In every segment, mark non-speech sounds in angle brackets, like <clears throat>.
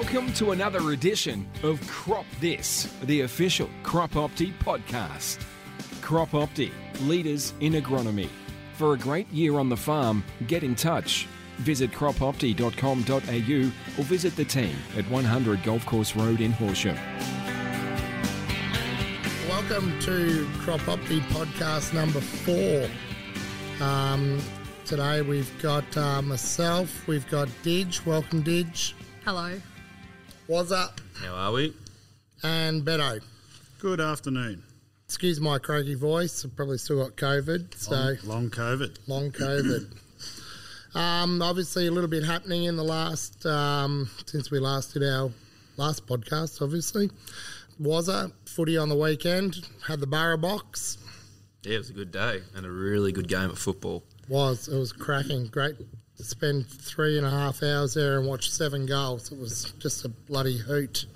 Welcome to another edition of Crop This, the official Crop Opti podcast. Crop Opti, leaders in agronomy. For a great year on the farm, get in touch. Visit cropopti.com.au or visit the team at 100 Golf Course Road in Horsham. Welcome to Crop Opti podcast number four. Um, today we've got uh, myself, we've got Didge. Welcome, Didge. Hello. What's up? How are we? And Beto. Good afternoon. Excuse my croaky voice. I've probably still got COVID, so Long, long COVID. long COVID. <coughs> um, obviously, a little bit happening in the last um, since we last did our last podcast. Obviously, was a footy on the weekend. Had the Barra box. Yeah, it was a good day and a really good game of football. Was it was cracking. Great to spend three and a half hours there and watch seven goals. It was just a bloody hoot.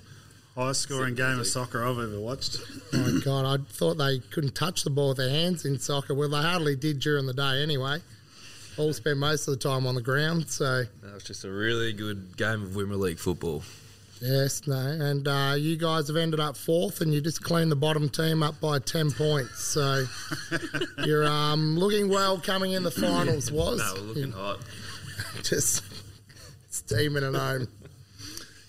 Highest scoring game of soccer I've ever watched. My God, I thought they couldn't touch the ball with their hands in soccer. Well, they hardly did during the day anyway. All spent most of the time on the ground. So That was just a really good game of Wimmera League football. yes, no, and uh, you guys have ended up fourth, and you just cleaned the bottom team up by ten points. So <laughs> you're um, looking well coming in the finals. Was No, we're looking hot. <laughs> just steaming it home.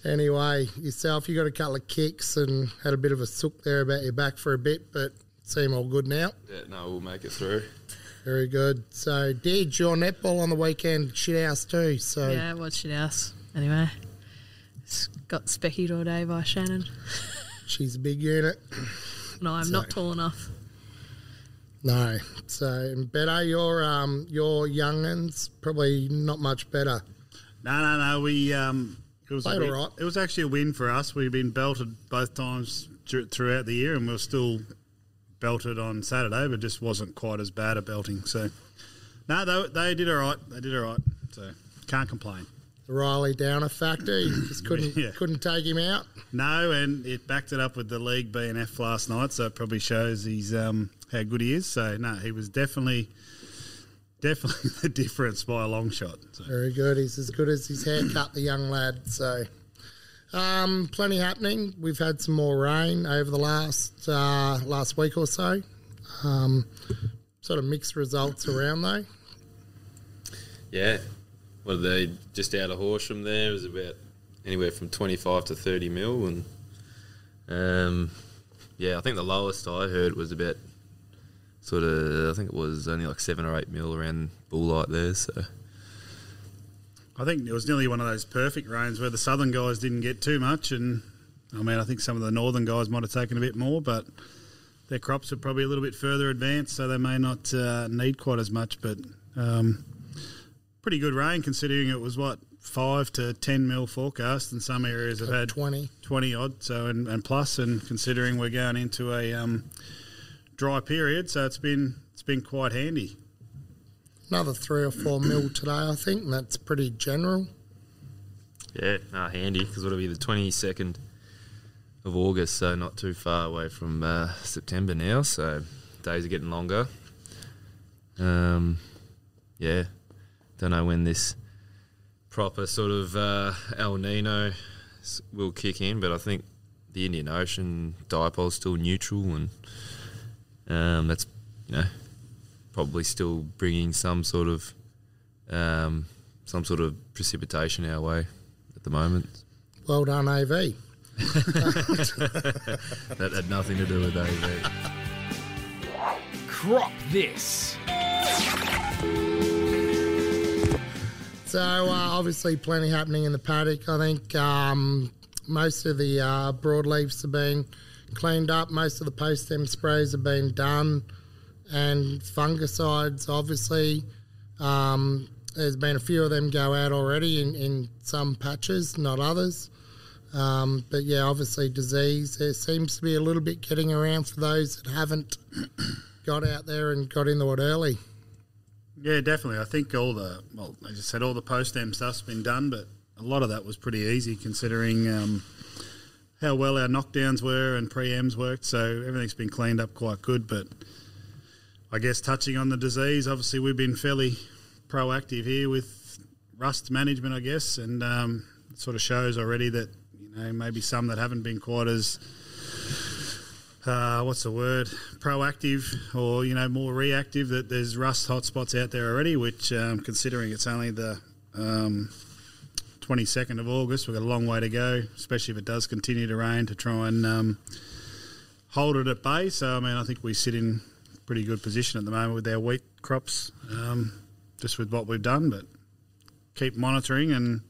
Anyway, yourself, you got a couple of kicks and had a bit of a sook there about your back for a bit, but seem all good now. Yeah, no, we'll make it through. Very good. So, did your netball on the weekend shit house too? So, Yeah, it was shit house. Anyway, s- got speckied all day by Shannon. she's a big unit. No, I'm not tall enough. No. So, better your um your youngins probably not much better. No, no, no. We um, it was Played a right. It was actually a win for us. We've been belted both times throughout the year, and we are still belted on Saturday, but just wasn't quite as bad at belting. So, no, they, they did all right. They did all right. So, can't complain. The Riley Downer factor, you just <coughs> couldn't Yeah. couldn't take him out. No, and it backed it up with the league being F last night, so it probably shows he's um, how good he is. So, no, he was definitely, definitely <laughs> the difference by a long shot. So. Very good. He's as good as his haircut, the young lad. So, um, plenty happening. We've had some more rain over the last uh, last week or so. Um, sort of mixed results around though. Yeah. What are they just out of Horsham there? It was about anywhere from 25 to 30 mil. And um, yeah, I think the lowest I heard was about sort of, I think it was only like seven or eight mil around Bulllight there. So I think it was nearly one of those perfect rains where the southern guys didn't get too much, and I mean, I think some of the northern guys might have taken a bit more, but their crops are probably a little bit further advanced, so they may not uh, need quite as much. But um, pretty good rain considering it was what five to ten mil forecast, and some areas have had Twenty. 20 odd, so and, and plus, and considering we're going into a um, dry period, so it's been it's been quite handy. Another three or four mil <clears throat> today, I think. And that's pretty general. yeah, no, handy because it'll be the 22nd of August, so not too far away from uh, September now. So days are getting longer. Um, yeah, don't know when this proper sort of uh, El Nino will kick in, but I think the Indian Ocean dipole's still neutral, and um, that's you know probably still bringing some sort of um, some sort of precipitation our way at the moment. Well done, AV. <laughs> <laughs> That had nothing to do with AV. Crop This. So uh, obviously, plenty happening in the paddock. I think um, most of the uh, broadleafs have been cleaned up. Most of the post stem sprays have been done, and fungicides. Obviously, um, there's been a few of them go out already in, in some patches, not others. Um, but yeah, obviously, disease. There seems to be a little bit getting around for those that haven't <clears throat> got out there and got into it early. Yeah, definitely. I think all the well, as I said, all the post M stuff's been done, but a lot of that was pretty easy considering um, how well our knockdowns were and pre-Ms worked. So everything's been cleaned up quite good. But I guess touching on the disease, obviously we've been fairly proactive here with rust management, I guess, and um, it sort of shows already that You know, maybe some that haven't been quite as uh, what's the word proactive or you know more reactive. That there's rust hotspots out there already. Which um, considering it's only the um, 22nd of August, we've got a long way to go, especially if it does continue to rain to try and um, hold it at bay. So I mean, I think we sit in pretty good position at the moment with our wheat crops, um, just with what we've done. But keep monitoring and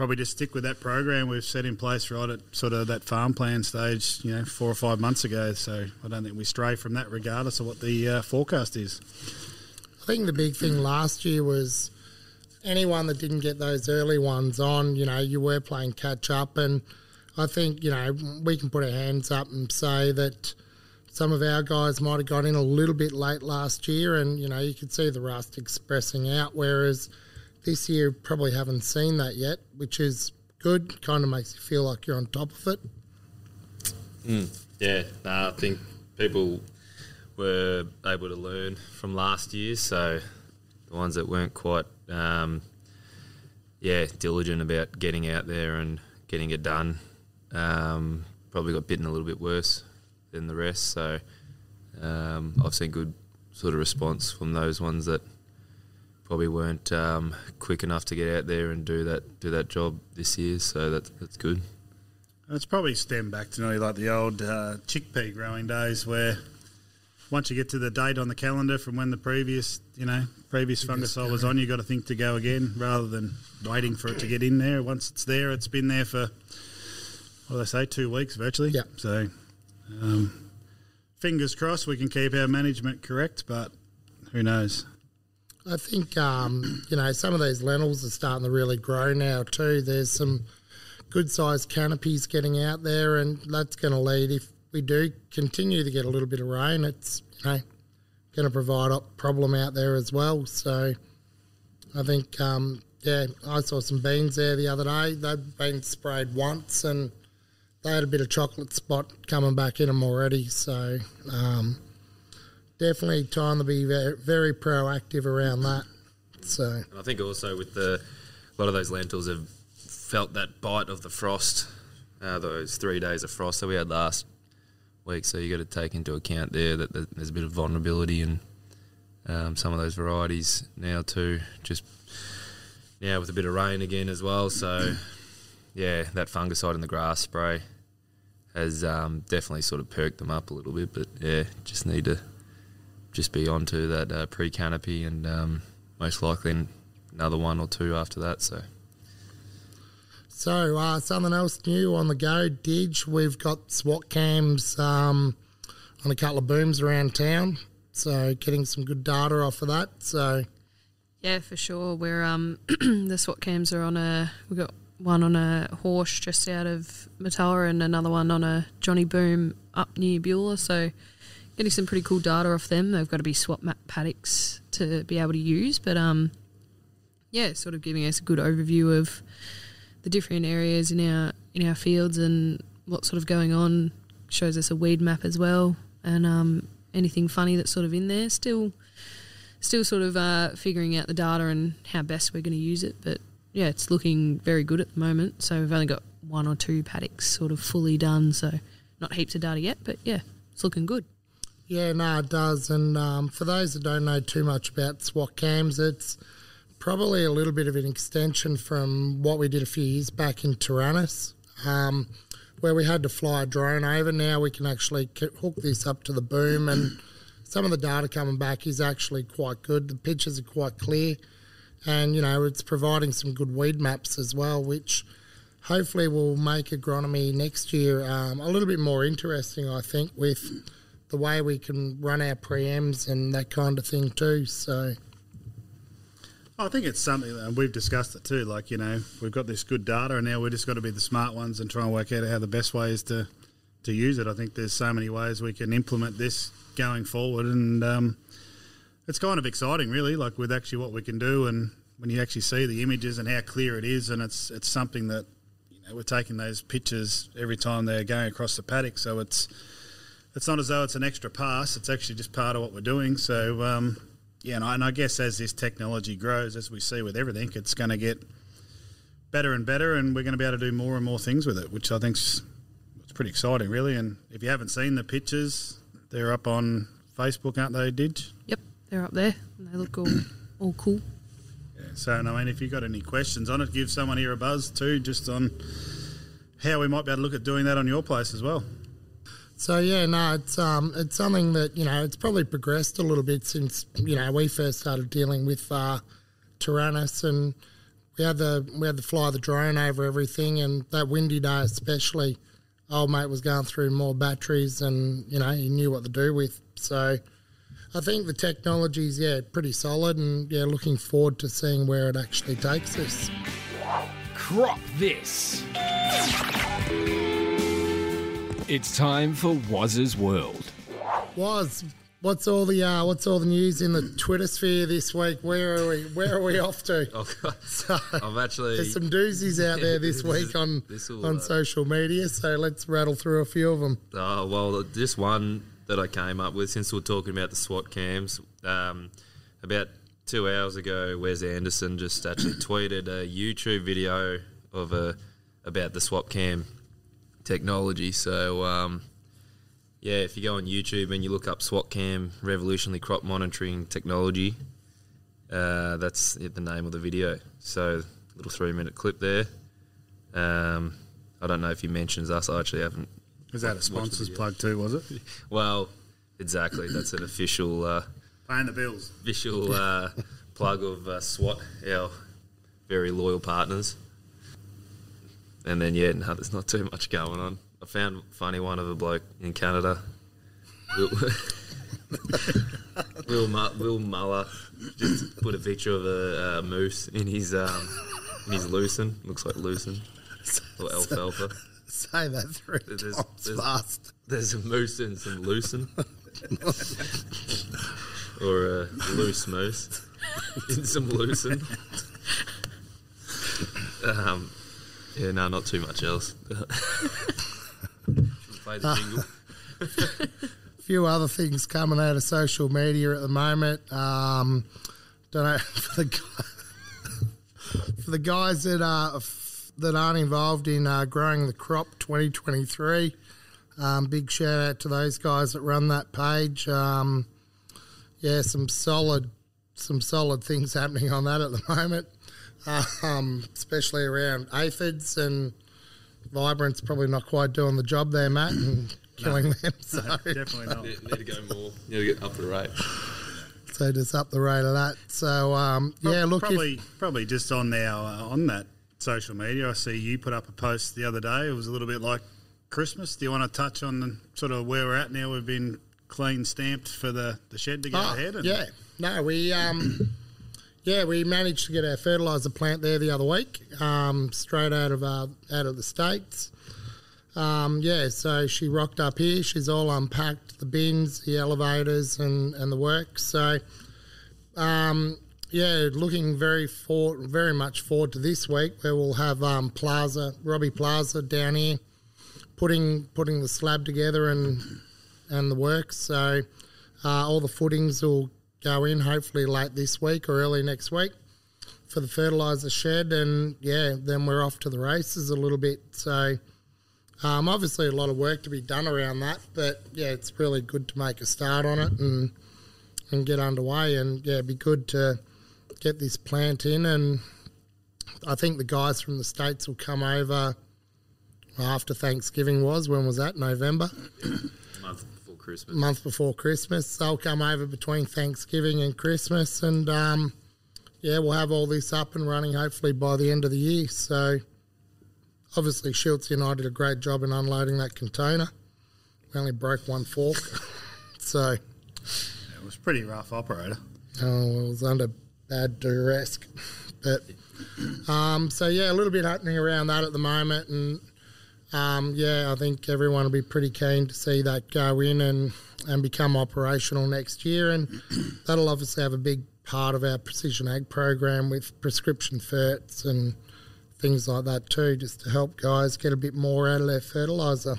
probably just stick with that program we've set in place right at sort of that farm plan stage, you know, four or five months ago. So I don't think we stray from that, regardless of what the uh, forecast is. I think the big thing last year was anyone that didn't get those early ones on, you know, you were playing catch up. And I think, you know, we can put our hands up and say that some of our guys might have got in a little bit late last year. And, you know, you could see the rust expressing out. Whereas this year, probably haven't seen that yet, which is good. Kind of makes you feel like you're on top of it. Yeah, no, I think people were able to learn from last year. So the ones that weren't quite, um, yeah, diligent about getting out there and getting it done, um, probably got bitten a little bit worse than the rest. So um, I've seen good sort of response from those ones that probably weren't um, quick enough to get out there and do that do that job this year. So that's that's good. It's probably stemmed back to nearly like the old uh, chickpea growing days, where once you get to the date on the calendar from when the previous, you know, previous fungicide was on, you got to think to go again rather than waiting for it to get in there. Once it's there, it's been there for what do they say, two weeks virtually. Yeah. So, um, fingers crossed we can keep our management correct, but who knows? I think um, you know some of these lentils are starting to really grow now too. There's some good sized canopies getting out there, and that's going to lead if we do continue to get a little bit of rain. It's you know going to provide a problem out there as well. So I think um, yeah, I saw some beans there the other day. They'd been sprayed once, and they had a bit of chocolate spot coming back in them already. So. Um, definitely time to be very, very proactive around that. So And I think also with the a lot of those lentils have felt that bite of the frost, uh, those three days of frost that we had last week. So you got to take into account there that there's a bit of vulnerability in um, some of those varieties now too. Just now with a bit of rain again as well. So yeah, that fungicide in the grass spray has um, definitely sort of perked them up a little bit. But yeah, just need to just be onto that uh, pre canopy and um, most likely another one or two after that. So So, uh, something else new on the go, Dig. We've got SWAT cams um, on a couple of booms around town. So, getting some good data off of that. So, Yeah, for sure. We're um <clears throat> the SWAT cams are on a we got one on a Horsch just out of Murtoa and another one on a Johnny Boom up near Beulah. So getting some pretty cool data off them. They've got to be SWAT map paddocks to be able to use, but um yeah, sort of giving us a good overview of the different areas in our in our fields and what's sort of going on. Shows us a weed map as well, and um, anything funny that's sort of in there. Still, still sort of uh, figuring out the data and how best we're going to use it. But yeah, it's looking very good at the moment. So we've only got one or two paddocks sort of fully done. So not heaps of data yet, but yeah, it's looking good. Yeah, no, it does. And um, for those that don't know too much about SWAT cams, it's probably a little bit of an extension from what we did a few years back in Taranis, um, where we had to fly a drone over. Now we can actually hook this up to the boom, and some of the data coming back is actually quite good. The pictures are quite clear, and you know it's providing some good weed maps as well, which hopefully will make agronomy next year um, a little bit more interesting. I think with the way we can run our preems and that kind of thing too. So. I think it's something that we've discussed it too. Like you know, we've got this good data, and now we've just got to be the smart ones and try and work out how the best way is to to use it. I think there's so many ways we can implement this going forward, and um, it's kind of exciting, really. Like with actually what we can do, and when you actually see the images and how clear it is, and it's it's something that you know we're taking those pictures every time they're going across the paddock, so it's it's not as though it's an extra pass. It's actually just part of what we're doing. So um, yeah, and I, and I guess as this technology grows, as we see with everything, it's going to get better and better, and we're going to be able to do more and more things with it, which I think's it's pretty exciting, really. And if you haven't seen the pictures, they're up on Facebook, aren't they, Didge? Yep, they're up there. And they look all all cool. Yeah. So, and I mean, if you've got any questions on it, give someone here a buzz too, just on how we might be able to look at doing that on your place as well. So yeah, no, it's um, it's something that you know it's probably progressed a little bit since you know we first started dealing with uh, Taranis, and we had the we had to fly the drone over everything, and that windy day especially, old mate was going through more batteries, and you know he knew what to do with. So I think the technology's yeah pretty solid, and yeah, looking forward to seeing where it actually takes us. Crop this. It's time for Waz's World. Was what's all the uh, what's all the news in the Twitter sphere this week? Where are we? Where are we off to? <laughs> Oh, God. <laughs> So, I've actually. there's some doozies out there this This <laughs> is- week on this'll, on uh, social media. So let's rattle through a few of them. Oh, well, just one that I came up with since we are talking about the SWAT cams. Um, about two hours ago, Wes Anderson just actually <clears throat> tweeted a YouTube video of a about the SWAT cam technology. So, um, yeah, if you go on YouTube and you look up SWAT cam revolutionary crop monitoring technology, uh, that's the name of the video. So, little three minute clip there. Um, I don't know if he mentions us. I actually haven't Was that a sponsor's plug too? Was it? <laughs> well, exactly. That's an official uh, Paying the bills. official uh, <laughs> plug of uh, SWAT, our very loyal partners. And then yeah, no, there's not too much going on. I found funny one of a bloke in Canada. Will, <laughs> Will, Mu- Will Muller just put a picture of a uh, moose in his um, in his lucerne. Looks like lucerne or <laughs> alfalfa. Say that three There's- times there's- fast. There's a moose and some lucerne. <laughs> or a loose moose in some lucerne. Um, yeah, no, not too much else. <laughs> Play the jingle. A <laughs> few other things coming out of social media at the moment. Um, don't know <laughs> for the guy- for the guys that are f- that aren't involved in uh, growing the crop 2023. Um, big shout out to those guys that run that page. Um, yeah, some solid some solid things happening on that at the moment, <laughs> um, especially around aphids and vibrant's probably not quite doing the job there, Matt, and <laughs> killing them. <laughs> So, Definitely not. Need, need to go more. Need to get up the rate. so just up the rate of that. So um, yeah, look, if, probably probably just on our uh, on that social media. I see you put up a post the other day. It was a little bit like Christmas. Do you want to touch on the, sort of where we're at now? We've been clean stamped for the, the shed to go Oh, ahead. And yeah, no, we um, yeah, we managed to get our fertilizer plant there the other week, um, straight out of uh, out of the states. Um, yeah, so she rocked up here. She's all unpacked the bins, the elevators, and and the works. So, um, yeah, looking very for very much forward to this week where we'll have um, Plaza Robbie Plaza down here, putting putting the slab together and and the works. So uh, all the footings will go in hopefully late this week or early next week for the fertilizer shed, and yeah, then we're off to the races a little bit. So um, obviously a lot of work to be done around that, but yeah, it's really good to make a start on it and and get underway, and yeah, be good to get this plant in, and I think the guys from the states will come over after Thanksgiving was. When was that? November Christmas. month before Christmas. They'll come over between Thanksgiving and Christmas, and um, yeah, we'll have all this up and running hopefully by the end of the year. So, obviously, Schultz and I did a great job in unloading that container. We only broke one fork, <laughs> so it was pretty rough operator. oh, it was under bad duress. <laughs> But um, so yeah, a little bit happening around that at the moment, and um, yeah, I think everyone will be pretty keen to see that go in and and become operational next year, and <clears throat> that'll obviously have a big part of our precision ag program with prescription ferts and things like that too, just to help guys get a bit more out of their fertilizer.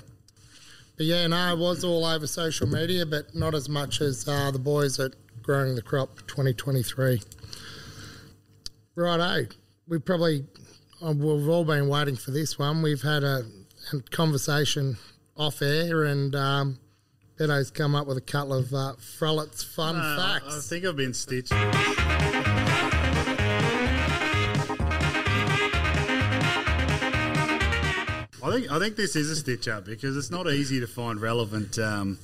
But yeah, no, it was all over social media, but not as much as uh, the boys at Growing the Crop 2023. Righto, we probably, uh, we've all been waiting for this one. We've had a, a conversation off air, and um, Beto's come up with a couple of uh, Frollett's fun Uh, facts. I think I've been stitched. I think I think this is a stitch up because it's not easy to find relevant um,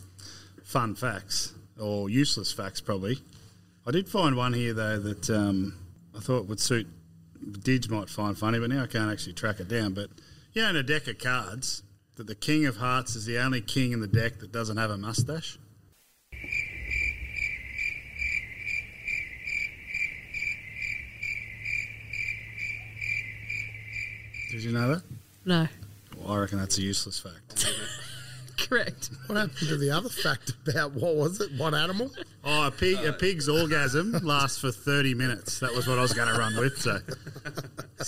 fun facts or useless facts. Probably, I did find one here though that um, I thought would suit. Didge might find funny, but now I can't actually track it down. But yeah, in a deck of cards, that the King of Hearts is the only king in the deck that doesn't have a mustache. Did you know that? No. Well, I reckon that's a useless fact. <laughs> Correct. what happened to the other fact about what was it? What animal? Oh, a pig, a pig's orgasm lasts for thirty minutes. That was what I was going to run with. So,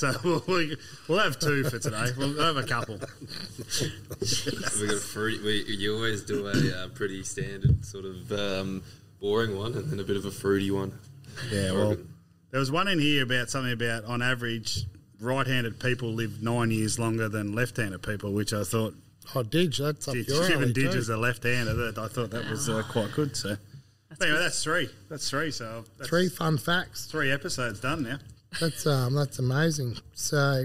so <laughs> we'll, we, we'll have two for today. We'll have a couple. we got a fruit. We, you always do a uh, pretty standard sort of um, boring one, and then a bit of a fruity one. Yeah, well, there was one in here about something about on average, right-handed people live nine years longer than left-handed people, which I thought, Oh, Didge, that's up Didge, your given alley Didge too. is a left-hander, that I thought that was uh, quite good. So, But anyway, that's three. That's three. So that's Three fun facts. three episodes done now. That's um, that's amazing. So,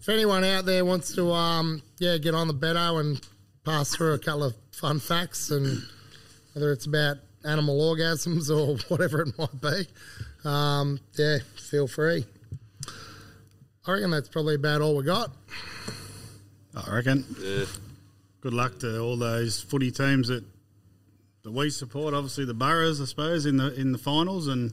if anyone out there wants to um, yeah, get on the Beto and pass through a couple of fun facts, and whether it's about animal orgasms or <laughs> whatever it might be, um, yeah, feel free. I reckon that's probably about all we got. I reckon. Yeah. Good luck to all those footy teams that that we support. Obviously, the Boroughs, I suppose, in the in the finals, and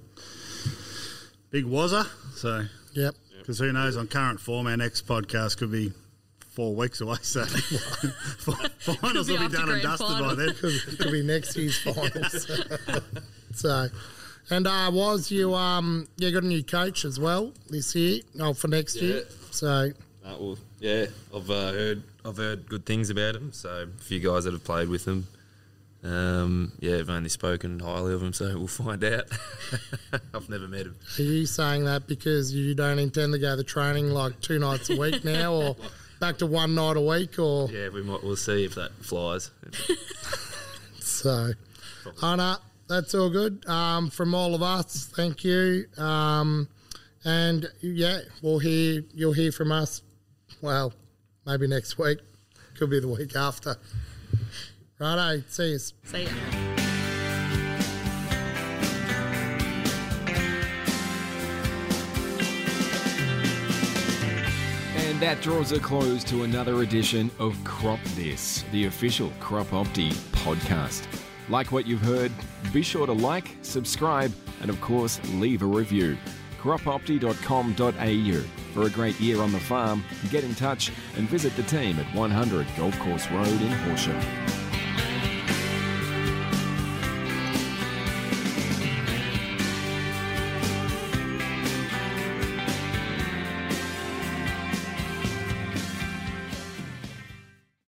big Wazza. So, Yep. because who knows, on current form, our next podcast could be four weeks away. So, <laughs> <laughs> finals be will be done and grand dusted by then. could, could be next year's <laughs> finals. so, and uh, was you um you got a new coach as well this year? Oh, for next year. So Uh, well, yeah, I've uh, heard I've heard good things about him. So a few guys that have played with him, um, yeah, have only spoken highly of him. So we'll find out. <laughs> I've never met him. are you saying that because you don't intend to go to training like two nights a week now, or <laughs> back to one night a week, or Yeah, we might. We'll see if that flies. <laughs> so? Oh no, that's all good. Um, from all of us, thank you. Um, and yeah, we'll hear you'll hear from us. Well, maybe next week. Could be the week after. Righto, see you. See ya. And that draws a close to another edition of Crop This, the official Crop Opti podcast. Like what you've heard, be sure to like, subscribe, and of course, leave a review. cropopti.com.au. For a great year on the farm, get in touch and visit the team at 100 Golf Course Road in Horsham.